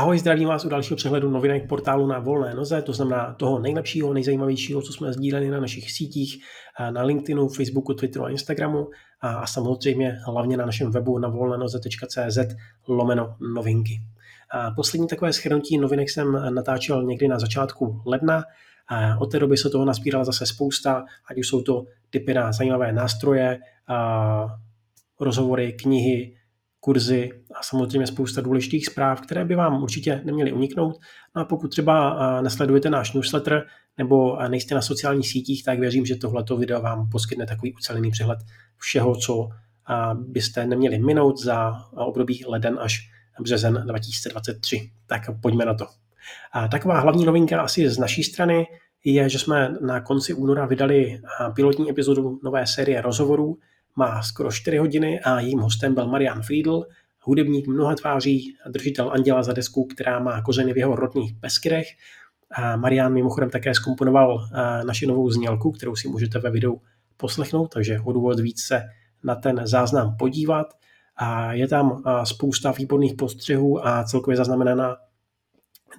Ahoj, zdravím vás u dalšího přehledu novinek portálu na volné noze, to znamená toho nejlepšího, nejzajímavějšího, co jsme sdíleli na našich sítích, na LinkedInu, Facebooku, Twitteru a Instagramu a samozřejmě hlavně na našem webu na volnenoze.cz lomeno novinky. A poslední takové schrnutí novinek jsem natáčel někdy na začátku ledna, od té doby se toho naspírala zase spousta, ať už jsou to typy na zajímavé nástroje, rozhovory, knihy, kurzy a samozřejmě spousta důležitých zpráv, které by vám určitě neměly uniknout. No a pokud třeba nesledujete náš newsletter nebo nejste na sociálních sítích, tak věřím, že tohleto video vám poskytne takový ucelený přehled všeho, co byste neměli minout za období leden až březen 2023. Tak pojďme na to. A taková hlavní novinka asi z naší strany je, že jsme na konci února vydali pilotní epizodu nové série rozhovorů, má skoro 4 hodiny a jím hostem byl Marian Friedl, hudebník mnoha tváří, držitel Anděla za desku, která má kořeny v jeho rodných Beskydech. A Marian mimochodem také skomponoval naši novou znělku, kterou si můžete ve videu poslechnout, takže o důvod víc se na ten záznam podívat. A je tam spousta výborných postřehů a celkově zaznamenaná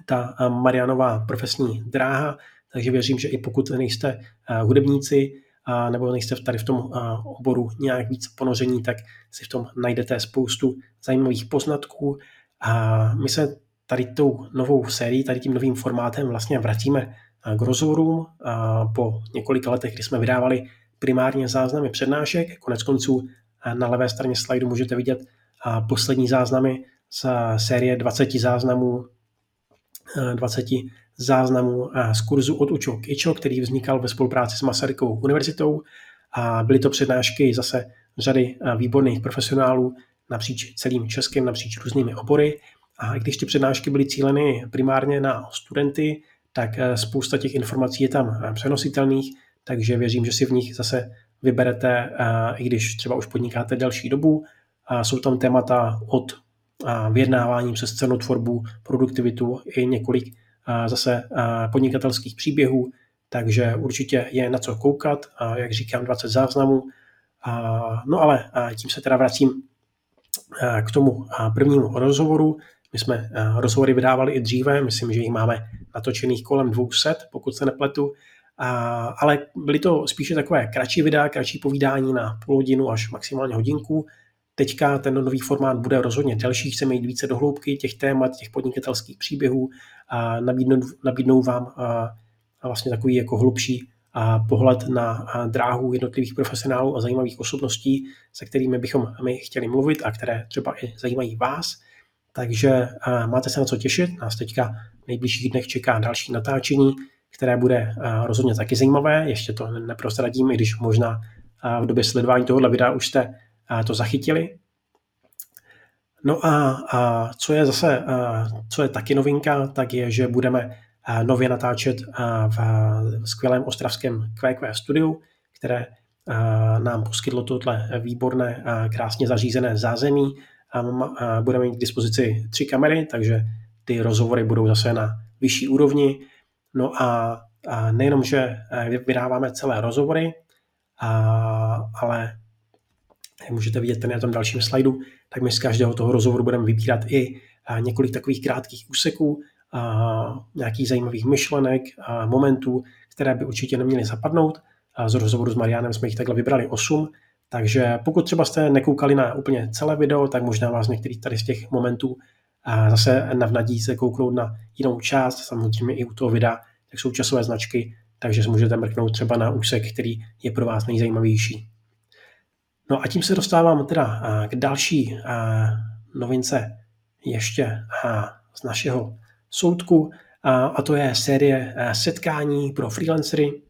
ta Marianová profesní dráha, takže věřím, že i pokud nejste hudebníci, a nebo nejste tady v tom oboru nějak víc ponoření, tak si v tom najdete spoustu zajímavých poznatků. A my se tady tou novou sérií, tady tím novým formátem vlastně vracíme k rozhovorům po několika letech, kdy jsme vydávali primárně záznamy přednášek. Konec konců na levé straně slajdu můžete vidět poslední záznamy z série 20 záznamů 20 záznamů z kurzu od Učo k Ičo, který vznikal ve spolupráci s Masarykovou univerzitou a byly to přednášky zase řady výborných profesionálů napříč celým Českem, napříč různými obory. A když ty přednášky byly cíleny primárně na studenty, tak spousta těch informací je tam přenositelných, takže věřím, že si v nich zase vyberete, i když třeba už podnikáte delší dobu. Jsou tam témata od vyjednávání přes cenotvorbu, produktivitu i několik zase podnikatelských příběhů, takže určitě je na co koukat, jak říkám, 20 záznamů. No ale tím se teda vracím k tomu prvnímu rozhovoru. My jsme rozhovory vydávali i dříve, myslím, že jich máme natočených kolem 200, pokud se nepletu, ale byly to spíše takové kratší videa, kratší povídání na půl hodinu až maximálně hodinku. Teďka ten nový formát bude rozhodně delší, chceme jít více do hloubky těch témat, těch podnikatelských příběhů a nabídnou, nabídnou vám a, a vlastně takový jako hlubší a pohled na dráhu jednotlivých profesionálů a zajímavých osobností, se kterými bychom my chtěli mluvit a které třeba i zajímají vás. Takže máte se na co těšit. Nás teďka v nejbližších dnech čeká další natáčení, které bude rozhodně taky zajímavé. Ještě to neprostradím, i když možná v době sledování tohohle videa už jste to zachytili. No a, a co je zase, co je taky novinka, tak je, že budeme nově natáčet v, skvělém ostravském QQ studiu, které nám poskytlo tohle výborné krásně zařízené zázemí. Budeme mít k dispozici tři kamery, takže ty rozhovory budou zase na vyšší úrovni. No a, nejenom, že vydáváme celé rozhovory, ale jak můžete vidět tady na tom dalším slajdu, tak my z každého toho rozhovoru budeme vybírat i několik takových krátkých úseků, nějakých zajímavých myšlenek, momentů, které by určitě neměly zapadnout. Z rozhovoru s Marianem jsme jich takhle vybrali 8, takže pokud třeba jste nekoukali na úplně celé video, tak možná vás některý tady z těch momentů zase navnadí se kouknout na jinou část, samozřejmě i u toho videa, tak jsou časové značky, takže můžete mrknout třeba na úsek, který je pro vás nejzajímavější. No a tím se dostávám teda k další novince ještě z našeho soudku a to je série setkání pro freelancery.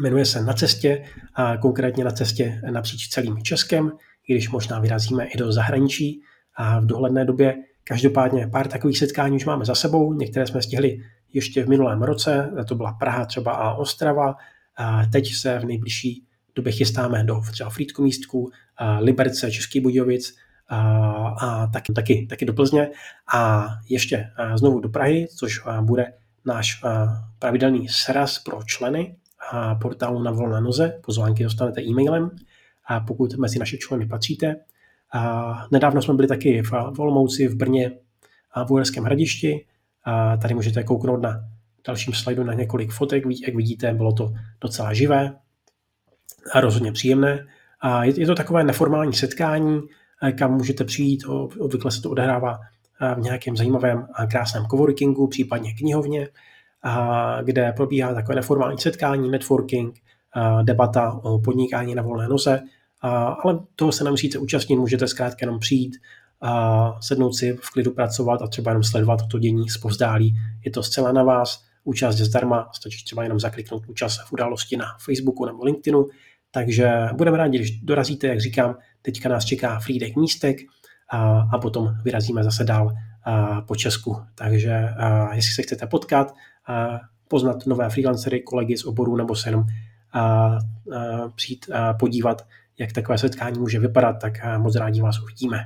Jmenuje se Na cestě, a konkrétně na cestě napříč celým Českem, i když možná vyrazíme i do zahraničí a v dohledné době. Každopádně pár takových setkání už máme za sebou, některé jsme stihli ještě v minulém roce, to byla Praha třeba a Ostrava. A teď se v nejbližší době chystáme do třeba Frýdku místku, Liberce, Český Budějovic a, a taky, taky, taky do Plzně a ještě znovu do Prahy, což bude náš pravidelný sraz pro členy portálu na volné noze. Pozvánky dostanete e-mailem, a pokud mezi naše členy patříte. A nedávno jsme byli taky v Olomouci, v Brně v Uherském hradišti. A tady můžete kouknout na dalším slajdu na několik fotek. Jak vidíte, bylo to docela živé a rozhodně příjemné. A je to takové neformální setkání, kam můžete přijít, obvykle se to odehrává v nějakém zajímavém a krásném coworkingu, případně knihovně, kde probíhá takové neformální setkání, networking, debata o podnikání na volné noze, ale toho se nemusíte účastnit, můžete zkrátka jenom přijít, a sednout si v klidu pracovat a třeba jenom sledovat to dění zpovzdálí. Je to zcela na vás, účast je zdarma, stačí třeba jenom zakliknout účast v události na Facebooku nebo LinkedInu, takže budeme rádi, když dorazíte, jak říkám, teďka nás čeká Freedek místek a, a potom vyrazíme zase dál a, po Česku. Takže a, jestli se chcete potkat, a, poznat nové freelancery, kolegy z oboru nebo se jenom a, a, přijít a podívat, jak takové setkání může vypadat, tak a, moc rádi vás uvidíme.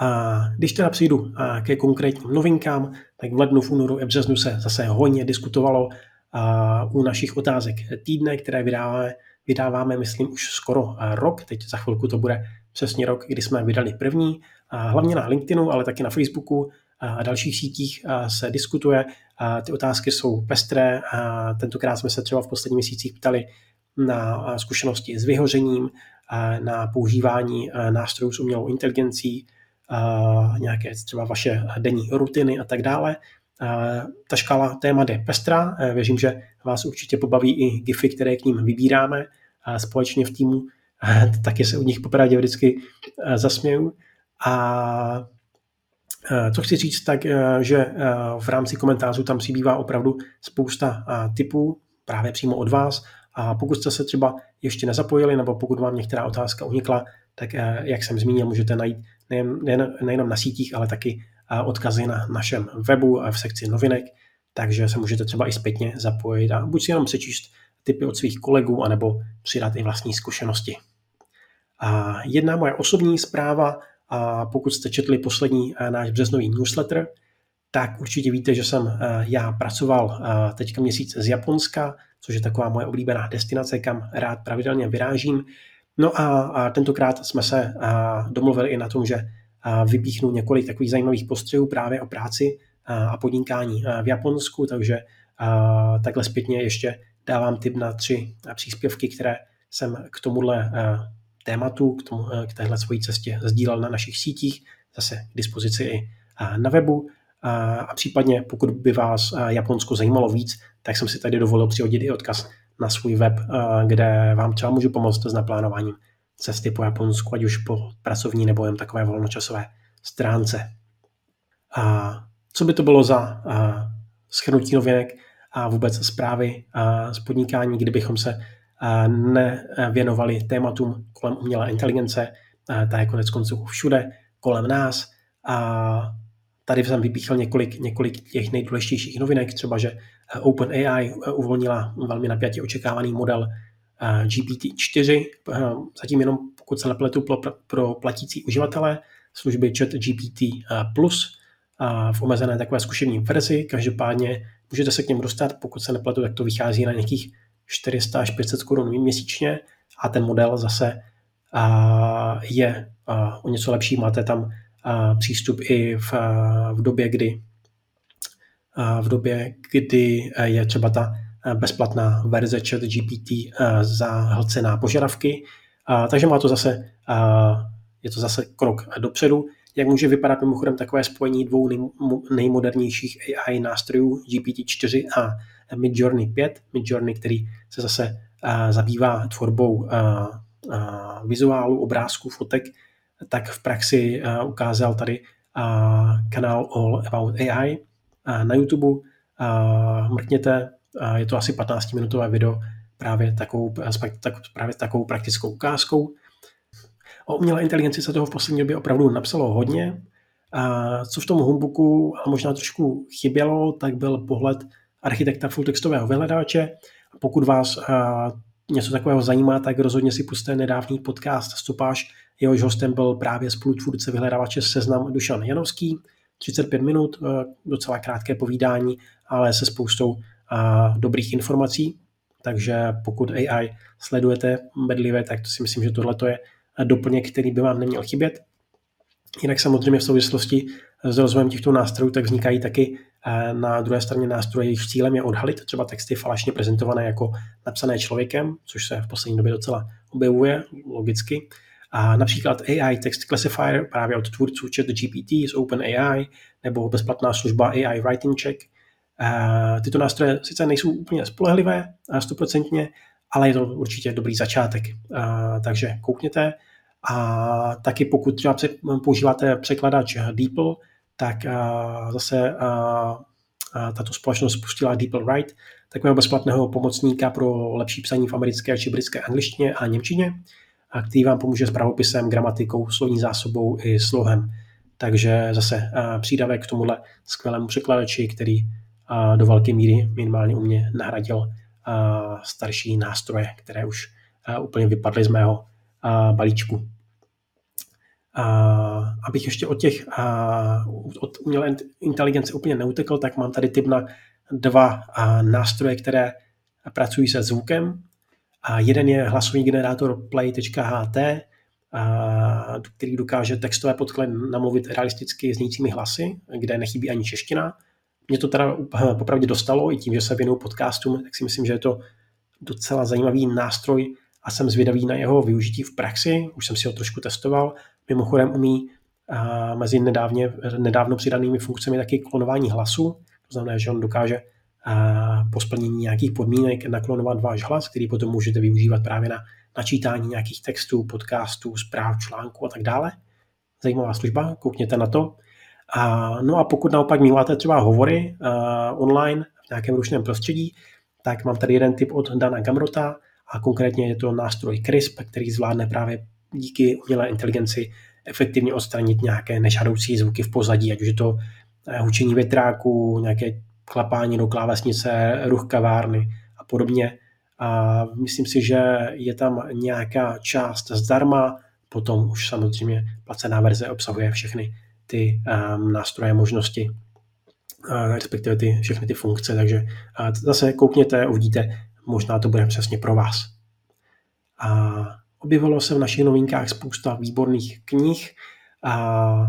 A když teda přijdu ke konkrétním novinkám, tak v lednu, v únoru a březnu se zase hodně diskutovalo u našich otázek týdne, které vydáváme, vydáváme, myslím, už skoro rok. Teď za chvilku to bude přesně rok, kdy jsme vydali první. Hlavně na LinkedInu, ale taky na Facebooku a dalších sítích se diskutuje. Ty otázky jsou pestré. Tentokrát jsme se třeba v posledních měsících ptali na zkušenosti s vyhořením, na používání nástrojů s umělou inteligencí, nějaké třeba vaše denní rutiny a tak dále. Ta škála témat je pestrá, věřím, že vás určitě pobaví i GIFy, které k ním vybíráme společně v týmu, taky se u nich popravdě vždycky zasměju. A co chci říct, tak že v rámci komentářů tam přibývá opravdu spousta typů, právě přímo od vás. A pokud jste se třeba ještě nezapojili, nebo pokud vám některá otázka unikla, tak jak jsem zmínil, můžete najít nejen, nejenom na sítích, ale taky odkazy na našem webu a v sekci novinek, takže se můžete třeba i zpětně zapojit a buď si jenom přečíst typy od svých kolegů, anebo přidat i vlastní zkušenosti. A jedna moje osobní zpráva, a pokud jste četli poslední náš březnový newsletter, tak určitě víte, že jsem já pracoval teďka měsíc z Japonska, což je taková moje oblíbená destinace, kam rád pravidelně vyrážím. No a, tentokrát jsme se domluvili i na tom, že vypíchnu několik takových zajímavých postřehů právě o práci a, podnikání v Japonsku, takže takhle zpětně ještě dávám tip na tři příspěvky, které jsem k tomuhle tématu, k, tomu, k téhle svojí cestě sdílel na našich sítích, zase k dispozici i na webu. A případně, pokud by vás Japonsko zajímalo víc, tak jsem si tady dovolil přihodit i odkaz na svůj web, kde vám třeba můžu pomoct s naplánováním cesty po Japonsku, ať už po pracovní nebo jen takové volnočasové stránce. A co by to bylo za eh, schrnutí novinek a vůbec zprávy eh, z podnikání, kdybychom se nevěnovali tématům kolem umělé inteligence, ta je konec konců všude kolem nás a Tady jsem vypíchl několik, několik těch nejdůležitějších novinek, třeba že OpenAI uvolnila velmi napjatě očekávaný model GPT-4, zatím jenom pokud se nepletu pro, pro platící uživatele služby chat GPT Plus v omezené takové zkušební verzi. Každopádně můžete se k němu dostat, pokud se nepletu, tak to vychází na nějakých 400 až 500 korun měsíčně a ten model zase je o něco lepší. Máte tam přístup i v, v době, kdy v době, kdy je třeba ta bezplatná verze chat GPT zahlcená požadavky. Takže má to zase, je to zase krok dopředu. Jak může vypadat mimochodem takové spojení dvou nejmodernějších AI nástrojů GPT-4 a Midjourney 5. Midjourney, který se zase zabývá tvorbou vizuálu, obrázků, fotek, tak v praxi ukázal tady kanál All About AI na YouTube. Mrkněte, je to asi 15-minutové video právě takovou, tak, právě takovou praktickou ukázkou. O umělé inteligenci se toho v poslední době opravdu napsalo hodně. A co v tom humbuku možná trošku chybělo, tak byl pohled architekta fulltextového vyhledáče. Pokud vás něco takového zajímá, tak rozhodně si puste nedávný podcast Stupáž Jehož hostem byl právě spolutvůrce vyhledávače Seznam Dušan Janovský. 35 minut, eh, docela krátké povídání, ale se spoustou eh, dobrých informací. Takže pokud AI sledujete bedlivě, tak to si myslím, že tohle je doplněk, který by vám neměl chybět. Jinak samozřejmě v souvislosti s rozvojem těchto nástrojů, tak vznikají taky na druhé straně nástroje, jejich cílem je odhalit třeba texty falešně prezentované jako napsané člověkem, což se v poslední době docela objevuje logicky. A například AI Text Classifier právě od tvůrců ChatGPT z OpenAI nebo bezplatná služba AI Writing Check. A tyto nástroje sice nejsou úplně spolehlivé stoprocentně, ale je to určitě dobrý začátek. A, takže koukněte. A taky pokud třeba používáte překladač DeepL, tak zase tato společnost spustila DeepL Write, takového bezplatného pomocníka pro lepší psaní v americké či britské angličtině a němčině, a který vám pomůže s pravopisem, gramatikou, slovní zásobou i slohem. Takže zase přídavek k tomuhle skvělému překladači, který do velké míry minimálně u mě nahradil starší nástroje, které už úplně vypadly z mého balíčku. Abych ještě od těch od umělé inteligence úplně neutekl, tak mám tady tip na dva nástroje, které pracují se zvukem. A jeden je hlasový generátor play.ht, který dokáže textové podklady namluvit realisticky znějícími hlasy, kde nechybí ani čeština. Mě to teda popravdě dostalo, i tím, že se věnuju podcastům, tak si myslím, že je to docela zajímavý nástroj a jsem zvědavý na jeho využití v praxi. Už jsem si ho trošku testoval. Mimochodem umí mezi nedávně, nedávno přidanými funkcemi taky klonování hlasu. To znamená, že on dokáže po splnění nějakých podmínek naklonovat váš hlas, který potom můžete využívat právě na načítání nějakých textů, podcastů, zpráv, článků a tak dále. Zajímavá služba, koukněte na to. A, no a pokud naopak máte třeba hovory uh, online v nějakém ručném prostředí, tak mám tady jeden tip od Dana Gamrota a konkrétně je to nástroj CRISP, který zvládne právě díky umělé inteligenci efektivně odstranit nějaké nežádoucí zvuky v pozadí, ať už je to hučení větráků, nějaké klapání do klávesnice, ruch kavárny a podobně. A myslím si, že je tam nějaká část zdarma, potom už samozřejmě placená verze obsahuje všechny ty um, nástroje, možnosti, uh, respektive ty, všechny ty funkce, takže uh, zase koukněte, uvidíte, možná to bude přesně pro vás. A objevilo se v našich novinkách spousta výborných knih. A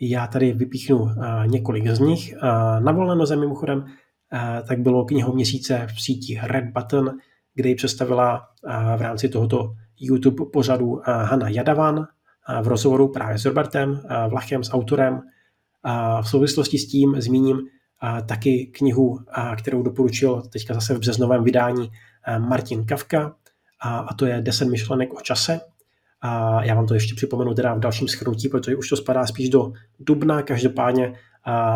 já tady vypíchnu uh, několik z nich. Na volné zemi mimochodem tak bylo knihou měsíce v síti Red Button, kde ji představila v rámci tohoto YouTube pořadu Hanna Jadavan v rozhovoru právě s Robertem Vlachem, s autorem. V souvislosti s tím zmíním taky knihu, kterou doporučil teďka zase v březnovém vydání Martin Kavka, a to je 10 myšlenek o čase. A já vám to ještě připomenu teda v dalším schrnutí, protože už to spadá spíš do dubna, každopádně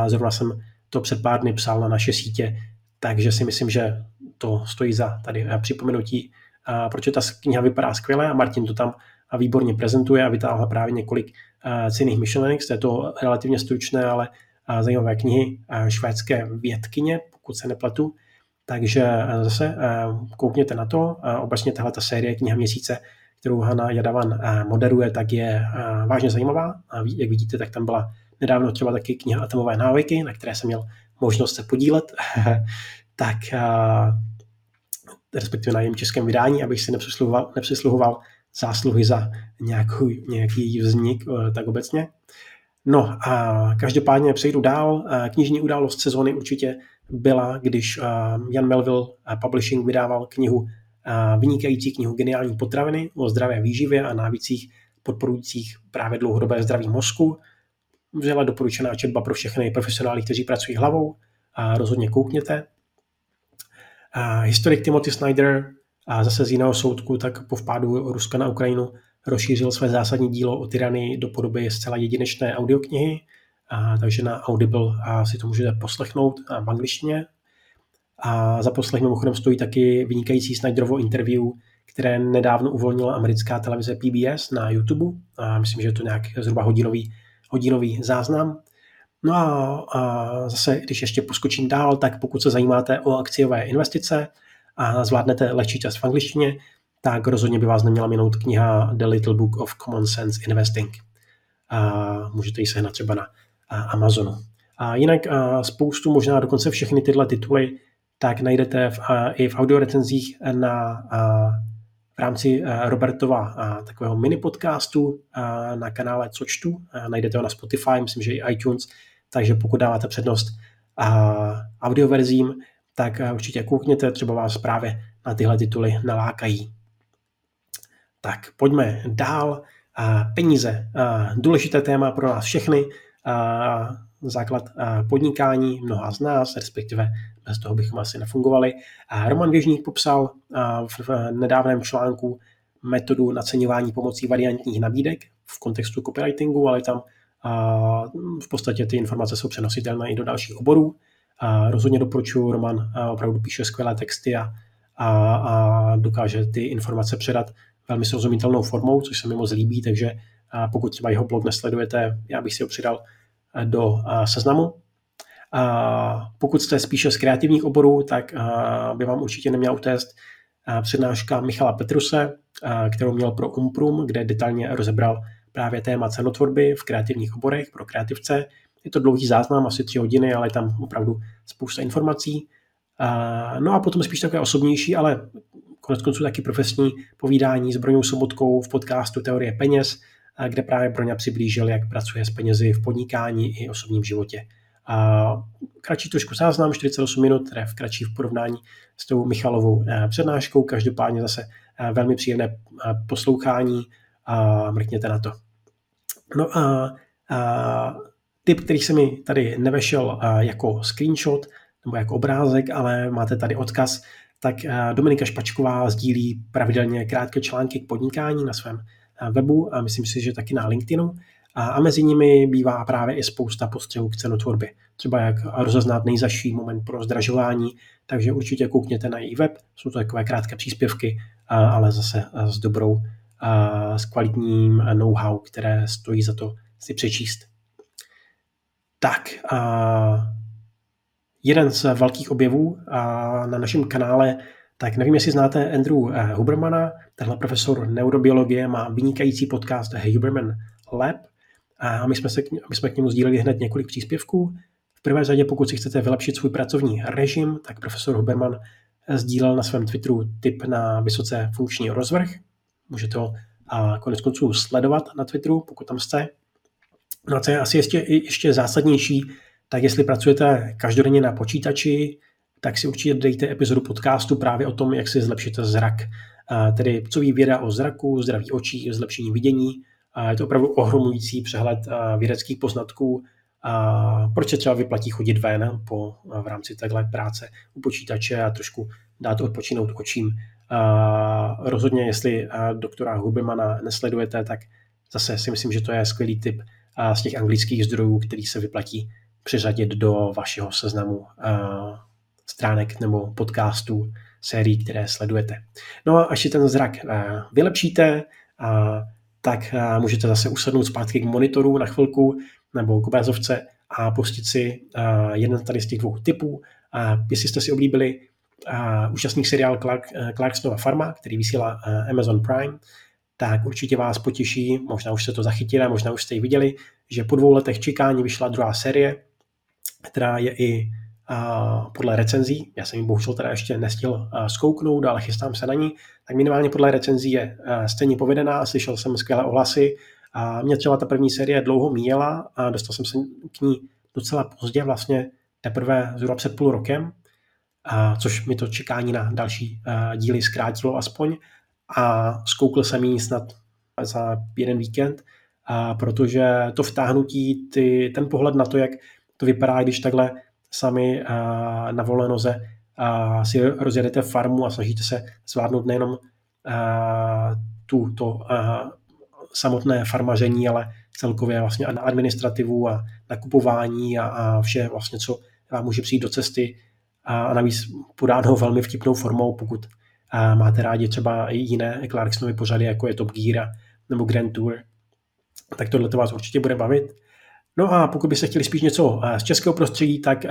zrovna jsem to před pár dny psal na naše sítě, takže si myslím, že to stojí za tady připomenutí, protože ta kniha vypadá skvěle a Martin to tam výborně prezentuje a vytáhl právě několik cených myšlenek z této relativně stručné, ale zajímavé knihy švédské vědkyně, pokud se nepletu. Takže zase koukněte na to. Obecně tahle ta série kniha měsíce, kterou Hanna Jadavan moderuje, tak je vážně zajímavá. A jak vidíte, tak tam byla nedávno třeba taky kniha Atomové návyky, na které jsem měl možnost se podílet. tak respektive na jejím českém vydání, abych si nepřisluhoval, nepřisluhoval zásluhy za nějaký, nějaký vznik eh, tak obecně. No a každopádně přejdu dál. Eh, knižní událost sezóny určitě byla, když eh, Jan Melville Publishing vydával knihu vynikající knihu Geniální potraviny o zdravé výživě a návících podporujících právě dlouhodobé zdraví mozku. Vřela doporučená četba pro všechny profesionály, kteří pracují hlavou. A rozhodně koukněte. Historik Timothy Snyder a zase z jiného soudku, tak po vpádu Ruska na Ukrajinu rozšířil své zásadní dílo o tyranii do podoby zcela jedinečné audioknihy, a, takže na Audible a si to můžete poslechnout a v angličtině. A za poslech mimochodem stojí taky vynikající Snyderovo interview, které nedávno uvolnila americká televize PBS na YouTube. A myslím, že je to nějak zhruba hodinový, hodinový záznam. No a, a zase, když ještě poskočím dál, tak pokud se zajímáte o akciové investice a zvládnete lehčí čas v angličtině, tak rozhodně by vás neměla minout kniha The Little Book of Common Sense Investing. A můžete ji sehnat třeba na Amazonu. A jinak a spoustu, možná dokonce všechny tyhle tituly, tak najdete v, a, i v audiorecenzích na a, v rámci Robertova takového mini podcastu na kanále Co čtu. Najdete ho na Spotify, myslím, že i iTunes, takže pokud dáváte přednost audioverzím, tak určitě koukněte, třeba vás právě na tyhle tituly nalákají. Tak pojďme dál. Peníze. Důležité téma pro nás všechny. Základ podnikání mnoha z nás, respektive bez toho bychom asi nefungovali. Roman Věžník popsal v nedávném článku metodu naceňování pomocí variantních nabídek v kontextu copywritingu, ale tam v podstatě ty informace jsou přenositelné i do dalších oborů. Rozhodně doporučuji, Roman opravdu píše skvělé texty a, a, a dokáže ty informace předat velmi srozumitelnou formou, což se mi moc líbí, takže pokud třeba jeho blog nesledujete, já bych si ho přidal do seznamu. Pokud jste spíše z kreativních oborů, tak by vám určitě neměla utéct přednáška Michala Petruse, kterou měl pro Umprum, kde detailně rozebral právě téma cenotvorby v kreativních oborech pro kreativce. Je to dlouhý záznam, asi tři hodiny, ale je tam opravdu spousta informací. No a potom spíš takové osobnější, ale konec konců taky profesní povídání s Broňou Sobotkou v podcastu Teorie peněz, kde právě Broňa přiblížil, jak pracuje s penězi v podnikání i osobním životě. A kratší trošku záznam, 48 minut, v kratší v porovnání s tou Michalovou eh, přednáškou, každopádně zase eh, velmi příjemné eh, poslouchání a mrkněte na to. No a, a tip, který se mi tady nevešel jako screenshot nebo jako obrázek, ale máte tady odkaz, tak Dominika Špačková sdílí pravidelně krátké články k podnikání na svém webu a myslím si, že taky na LinkedInu. A mezi nimi bývá právě i spousta postřehů k cenotvorbě. Třeba jak rozeznat nejzaší moment pro zdražování, takže určitě koukněte na její web. Jsou to takové krátké příspěvky, ale zase s dobrou, s kvalitním know-how, které stojí za to si přečíst. Tak, jeden z velkých objevů na našem kanále tak nevím, jestli znáte Andrew eh, Hubermana, tenhle profesor neurobiologie má vynikající podcast Huberman Lab a my jsme, se k, my jsme k němu sdíleli hned několik příspěvků. V prvé řadě, pokud si chcete vylepšit svůj pracovní režim, tak profesor Huberman sdílel na svém Twitteru tip na vysoce funkční rozvrh. Můžete ho a konec konců sledovat na Twitteru, pokud tam jste. No a co je asi ještě, ještě zásadnější, tak jestli pracujete každodenně na počítači, tak si určitě dejte epizodu podcastu právě o tom, jak si zlepšit zrak. Tedy co ví věda o zraku, zdraví očí, zlepšení vidění. Je to opravdu ohromující přehled vědeckých poznatků, proč se třeba vyplatí chodit ven po, v rámci takhle práce u počítače a trošku dát odpočinout očím. Rozhodně, jestli doktora Hubermana nesledujete, tak zase si myslím, že to je skvělý tip z těch anglických zdrojů, který se vyplatí přiřadit do vašeho seznamu stránek nebo podcastů, sérií, které sledujete. No a až si ten zrak vylepšíte, tak můžete zase usednout zpátky k monitoru na chvilku nebo k obrazovce a pustit si jeden tady z těch dvou typů. Jestli jste si oblíbili úžasný seriál Clark, Clarksonova farma, který vysílá Amazon Prime, tak určitě vás potěší, možná už jste to zachytili, možná už jste ji viděli, že po dvou letech čekání vyšla druhá série, která je i podle recenzí, já jsem ji bohužel teda ještě nestihl zkouknout, ale chystám se na ní, tak minimálně podle recenzí je stejně povedená, slyšel jsem skvělé ohlasy a mě třeba ta první série dlouho míjela a dostal jsem se k ní docela pozdě, vlastně teprve zhruba před půl rokem, a což mi to čekání na další díly zkrátilo aspoň a zkoukl jsem ji snad za jeden víkend, a protože to vtáhnutí, ty, ten pohled na to, jak to vypadá, když takhle sami na volné noze si rozjedete farmu a snažíte se zvládnout nejenom tu, to samotné farmaření, ale celkově vlastně na administrativu a nakupování a, a vše vlastně, co vám může přijít do cesty a navíc podáno velmi vtipnou formou, pokud máte rádi třeba i jiné Clarksonovy pořady, jako je Top Gear nebo Grand Tour, tak tohle to vás určitě bude bavit. No a pokud byste chtěli spíš něco eh, z českého prostředí, tak eh,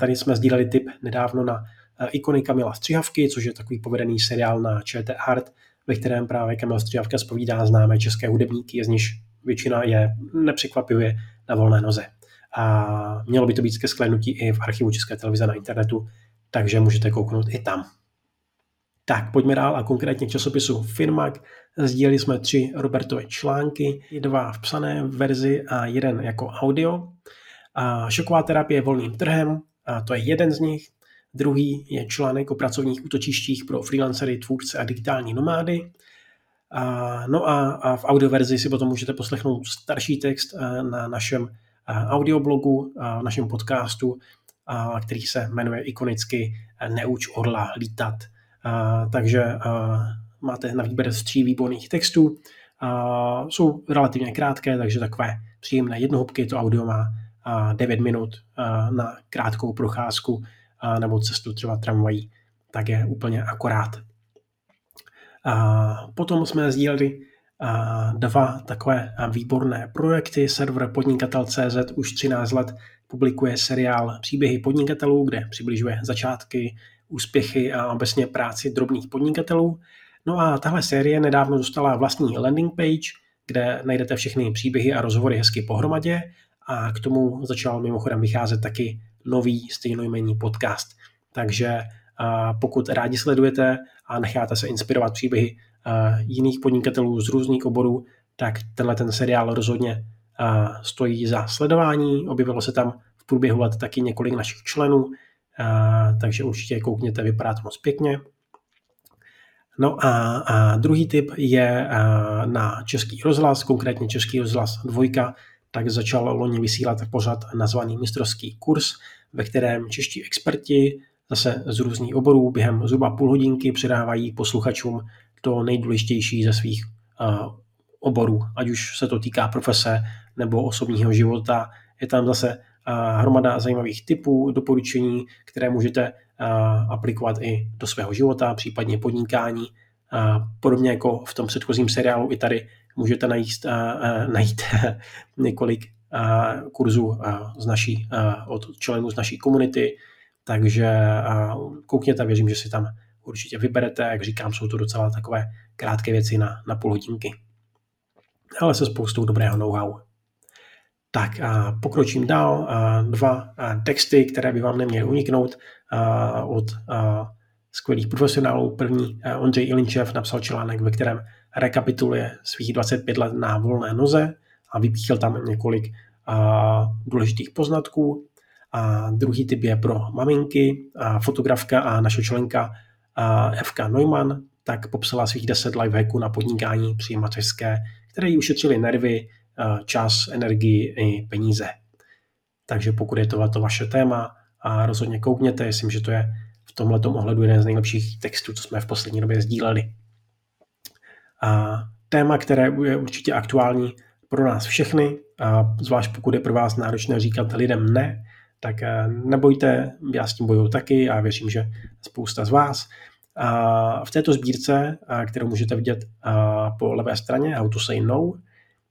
tady jsme sdíleli tip nedávno na eh, ikony Kamila Střihavky, což je takový povedený seriál na ČT Art, ve kterém právě Kamil Střihavka zpovídá známé české hudebníky, z nich většina je nepřekvapivě na volné noze. A mělo by to být ke sklénutí i v archivu České televize na internetu, takže můžete kouknout i tam. Tak, pojďme dál a konkrétně k časopisu Finmag. Sdíleli jsme tři Robertové články, dva v psané verzi a jeden jako audio. A šoková terapie volným trhem, a to je jeden z nich. Druhý je článek o pracovních útočištích pro freelancery, tvůrce a digitální nomády. A, no a, a v audioverzi si potom můžete poslechnout starší text na našem audioblogu, v našem podcastu, který se jmenuje ikonicky Neuč orla lítat. Takže máte na výběr z tří výborných textů. Jsou relativně krátké, takže takové příjemné jednohubky. To audio má 9 minut na krátkou procházku nebo cestu třeba tramvají, tak je úplně akorát. Potom jsme sdíleli dva takové výborné projekty. Server podnikatel.cz už 13 let publikuje seriál Příběhy podnikatelů, kde přibližuje začátky, úspěchy a obecně práci drobných podnikatelů. No a tahle série nedávno dostala vlastní landing page, kde najdete všechny příběhy a rozhovory hezky pohromadě a k tomu začal mimochodem vycházet taky nový stejnojmenný podcast. Takže pokud rádi sledujete a necháte se inspirovat příběhy jiných podnikatelů z různých oborů, tak tenhle ten seriál rozhodně stojí za sledování. Objevilo se tam v průběhu let taky několik našich členů, takže určitě koukněte, vypadá to moc pěkně. No a, a druhý tip je na Český rozhlas, konkrétně Český rozhlas dvojka, tak začal loni vysílat pořad nazvaný mistrovský kurz, ve kterém čeští experti zase z různých oborů během zhruba půl hodinky předávají posluchačům to nejdůležitější ze svých oborů, ať už se to týká profese nebo osobního života. Je tam zase hromada zajímavých typů, doporučení, které můžete aplikovat i do svého života, případně podnikání. Podobně jako v tom předchozím seriálu i tady můžete najít, uh, najít několik kurzů z naší, od členů z naší komunity, takže koukněte, věřím, že si tam určitě vyberete. Jak říkám, jsou to docela takové krátké věci na, na půl hodinky. Ale se spoustou dobrého know-how. Tak pokročím dál. Dva texty, které by vám neměly uniknout od skvělých profesionálů. První Ondřej Ilinčev napsal článek, ve kterém rekapituluje svých 25 let na volné noze a vypíchl tam několik důležitých poznatků. A druhý typ je pro maminky, fotografka a naše členka FK Neumann, tak popsala svých 10 lifehacků na podnikání při mateřské, které jí ušetřily nervy, čas, energii i peníze. Takže pokud je to, to vaše téma, a rozhodně koukněte, myslím, že to je v tomhle ohledu jeden z nejlepších textů, co jsme v poslední době sdíleli. A téma, které je určitě aktuální pro nás všechny, a zvlášť pokud je pro vás náročné říkat lidem ne, tak eh, nebojte, já s tím bojuju taky a věřím, že spousta z vás. A v této sbírce, kterou můžete vidět po levé straně, How to say no,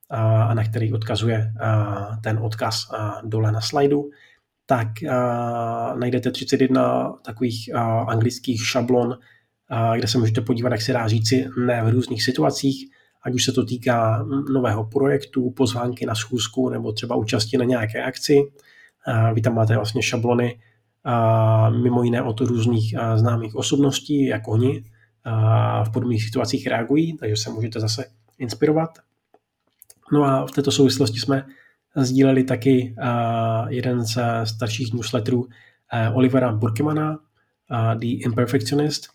a na který odkazuje ten odkaz dole na slajdu, tak najdete 31 takových anglických šablon, kde se můžete podívat, jak se dá říci ne v různých situacích, ať už se to týká nového projektu, pozvánky na schůzku nebo třeba účasti na nějaké akci. Vy tam máte vlastně šablony, mimo jiné od různých známých osobností, jak oni v podobných situacích reagují, takže se můžete zase inspirovat. No a v této souvislosti jsme sdíleli taky jeden ze starších newsletterů Olivera Burkemana, The Imperfectionist,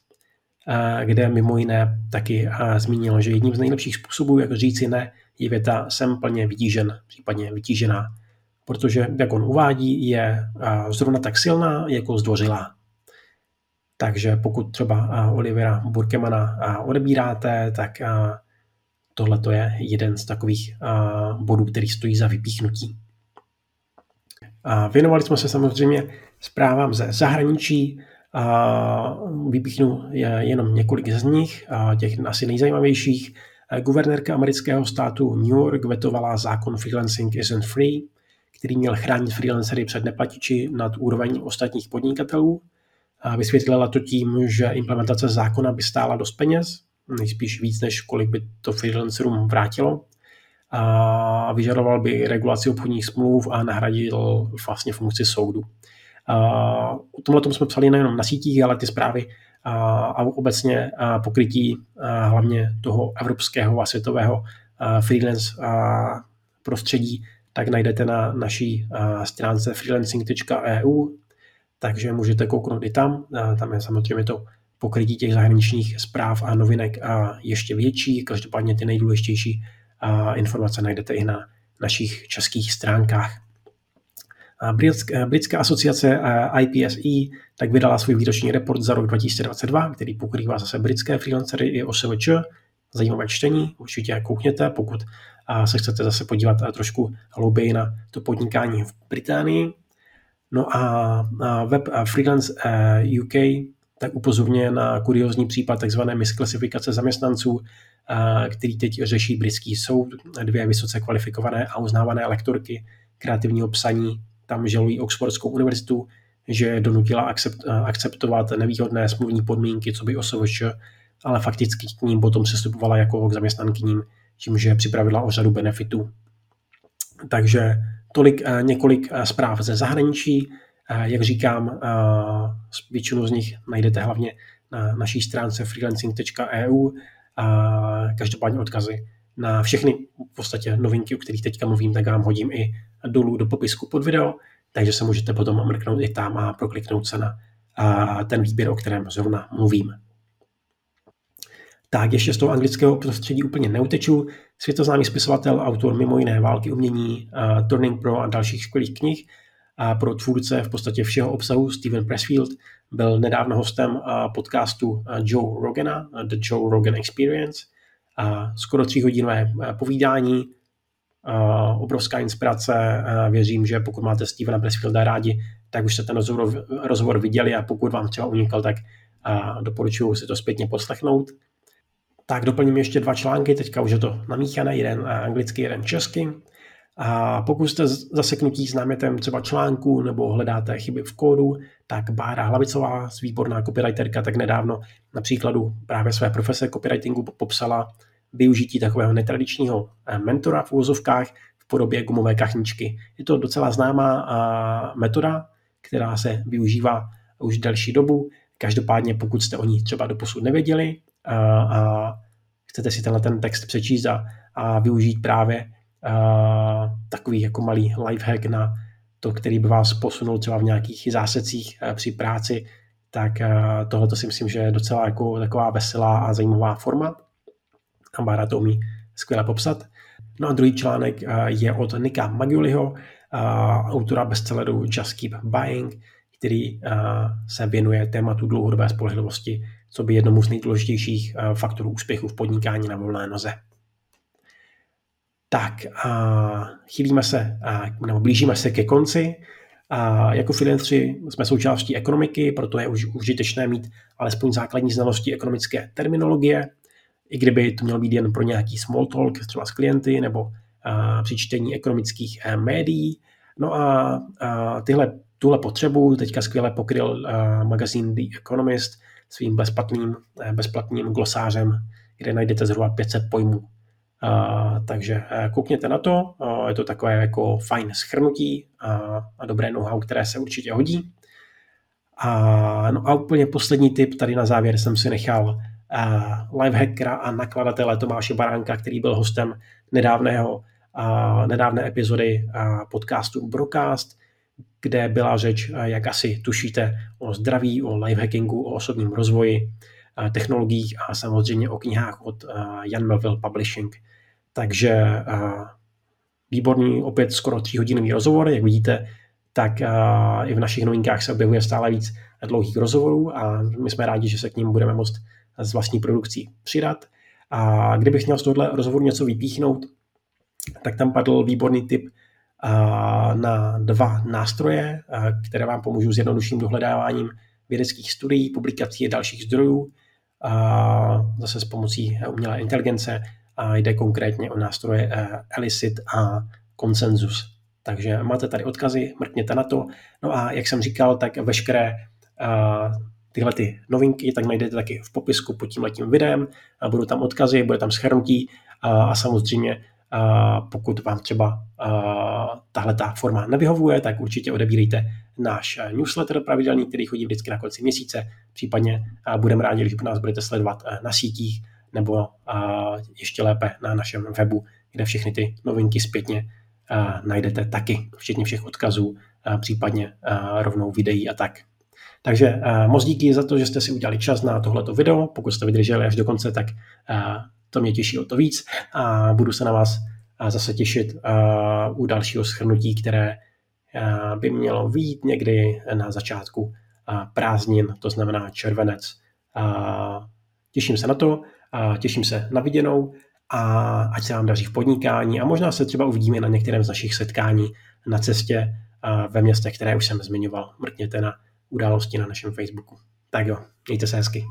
kde mimo jiné taky zmínil, že jedním z nejlepších způsobů, jak říci ne, je věta jsem plně vytížen, případně vytížená protože, jak on uvádí, je zrovna tak silná jako zdvořilá. Takže pokud třeba Olivera Burkemana odebíráte, tak tohle to je jeden z takových bodů, který stojí za vypíchnutí. Věnovali jsme se samozřejmě zprávám ze zahraničí, vypíchnu jenom několik z nich, těch asi nejzajímavějších. Guvernérka amerického státu New York vetovala zákon Freelancing isn't free, který měl chránit freelancery před neplatiči nad úroveň ostatních podnikatelů. A vysvětlila to tím, že implementace zákona by stála dost peněz, nejspíš víc, než kolik by to freelancerům vrátilo. A vyžadoval by regulaci obchodních smluv a nahradil vlastně funkci soudu. A o tomhle tom jsme psali nejenom na sítích, ale ty zprávy a obecně pokrytí hlavně toho evropského a světového freelance prostředí, tak najdete na naší stránce freelancing.eu, takže můžete kouknout i tam. Tam je samozřejmě to pokrytí těch zahraničních zpráv a novinek a ještě větší. Každopádně ty nejdůležitější informace najdete i na našich českých stránkách. Britská asociace IPSE tak vydala svůj výroční report za rok 2022, který pokrývá zase britské freelancery i OSVČ. Zajímavé čtení, určitě koukněte, pokud se chcete zase podívat trošku hlouběji na to podnikání v Británii. No a web Freelance UK tak upozorňuje na kuriozní případ tzv. misklasifikace zaměstnanců, který teď řeší britský soud. Dvě vysoce kvalifikované a uznávané lektorky kreativního psaní tam žalují Oxfordskou univerzitu, že donutila akcept, akceptovat nevýhodné smluvní podmínky, co by OSVČ, ale fakticky k ním potom přestupovala jako k zaměstnankyním, tím, že připravila o řadu benefitů. Takže tolik několik zpráv ze zahraničí. Jak říkám, většinu z nich najdete hlavně na naší stránce freelancing.eu a každopádně odkazy na všechny v podstatě novinky, o kterých teďka mluvím, tak vám hodím i dolů do popisku pod video, takže se můžete potom mrknout i tam a prokliknout se na ten výběr, o kterém zrovna mluvím. Tak ještě z toho anglického prostředí úplně neuteču. Světoznámý spisovatel, autor mimo jiné Války umění, Turning Pro a dalších skvělých knih a pro tvůrce v podstatě všeho obsahu Steven Pressfield byl nedávno hostem podcastu Joe Rogana, The Joe Rogan Experience. A skoro tříhodinové povídání, obrovská inspirace. Věřím, že pokud máte Stevena Pressfielda rádi, tak už jste ten rozhovor, rozhovor viděli a pokud vám třeba unikal, tak doporučuji si to zpětně poslechnout. Tak doplním ještě dva články, teďka už je to namíchané, jeden anglicky, jeden česky. A pokud jste zaseknutí s námětem třeba článku nebo hledáte chyby v kódu, tak Bára Hlavicová, výborná copywriterka, tak nedávno na příkladu právě své profese copywritingu popsala využití takového netradičního eh, mentora v úvozovkách v podobě gumové kachničky. Je to docela známá eh, metoda, která se využívá už delší dobu. Každopádně, pokud jste o ní třeba doposud nevěděli a, eh, a chcete si tenhle ten text přečíst a, a využít právě takový jako malý lifehack na to, který by vás posunul třeba v nějakých zásecích při práci, tak tohle si myslím, že je docela jako taková veselá a zajímavá forma a Bára to umí skvěle popsat. No a druhý článek eh, je od Nika Magiuliho, eh, autora bestselleru Just Keep Buying, který se věnuje tématu dlouhodobé spolehlivosti, co by jednomu z nejdůležitějších faktorů úspěchu v podnikání na volné noze. Tak, chýlíme se, nebo blížíme se ke konci. A jako freelanceri jsme součástí ekonomiky, proto je už užitečné mít alespoň základní znalosti ekonomické terminologie, i kdyby to mělo být jen pro nějaký small talk třeba s klienty nebo a, při čtení ekonomických a, médií. No a, a tyhle, tuhle potřebu teďka skvěle pokryl a, magazín The Economist svým bezplatným, bezplatným glosářem, kde najdete zhruba 500 pojmů. Takže koukněte na to, je to takové jako fajn schrnutí a, a dobré know-how, které se určitě hodí. A, no a úplně poslední tip tady na závěr jsem si nechal lifehackera a nakladatele Tomáše Baránka, který byl hostem nedávného, nedávné epizody podcastu Brocast, kde byla řeč, jak asi tušíte, o zdraví, o lifehackingu, o osobním rozvoji, technologiích a samozřejmě o knihách od Jan Melville Publishing. Takže výborný, opět skoro tříhodinový rozhovor, jak vidíte, tak i v našich novinkách se objevuje stále víc dlouhých rozhovorů a my jsme rádi, že se k ním budeme moct s vlastní produkcí přidat. A kdybych měl z tohohle rozhovoru něco vypíchnout, tak tam padl výborný tip na dva nástroje, které vám pomůžou s jednodušším dohledáváním vědeckých studií, publikací a dalších zdrojů, zase s pomocí umělé inteligence a jde konkrétně o nástroje e, Elicit a Consensus. Takže máte tady odkazy, mrkněte na to. No a jak jsem říkal, tak veškeré tyhle ty novinky, tak najdete taky v popisku pod tím letím videem. Budou tam odkazy, bude tam schrnutí a, samozřejmě pokud vám třeba tahle ta forma nevyhovuje, tak určitě odebírejte náš newsletter pravidelný, který chodí vždycky na konci měsíce. Případně budeme rádi, když nás budete sledovat na sítích nebo ještě lépe na našem webu, kde všechny ty novinky zpětně najdete taky, včetně všech odkazů, případně rovnou videí a tak. Takže moc díky za to, že jste si udělali čas na tohleto video. Pokud jste vydrželi až do konce, tak to mě těší o to víc a budu se na vás zase těšit u dalšího schrnutí, které by mělo být někdy na začátku prázdnin, to znamená červenec. Těším se na to, těším se na viděnou a ať se vám daří v podnikání a možná se třeba uvidíme na některém z našich setkání na cestě ve městech, které už jsem zmiňoval. Mrkněte na události na našem Facebooku. Tak jo, mějte se hezky.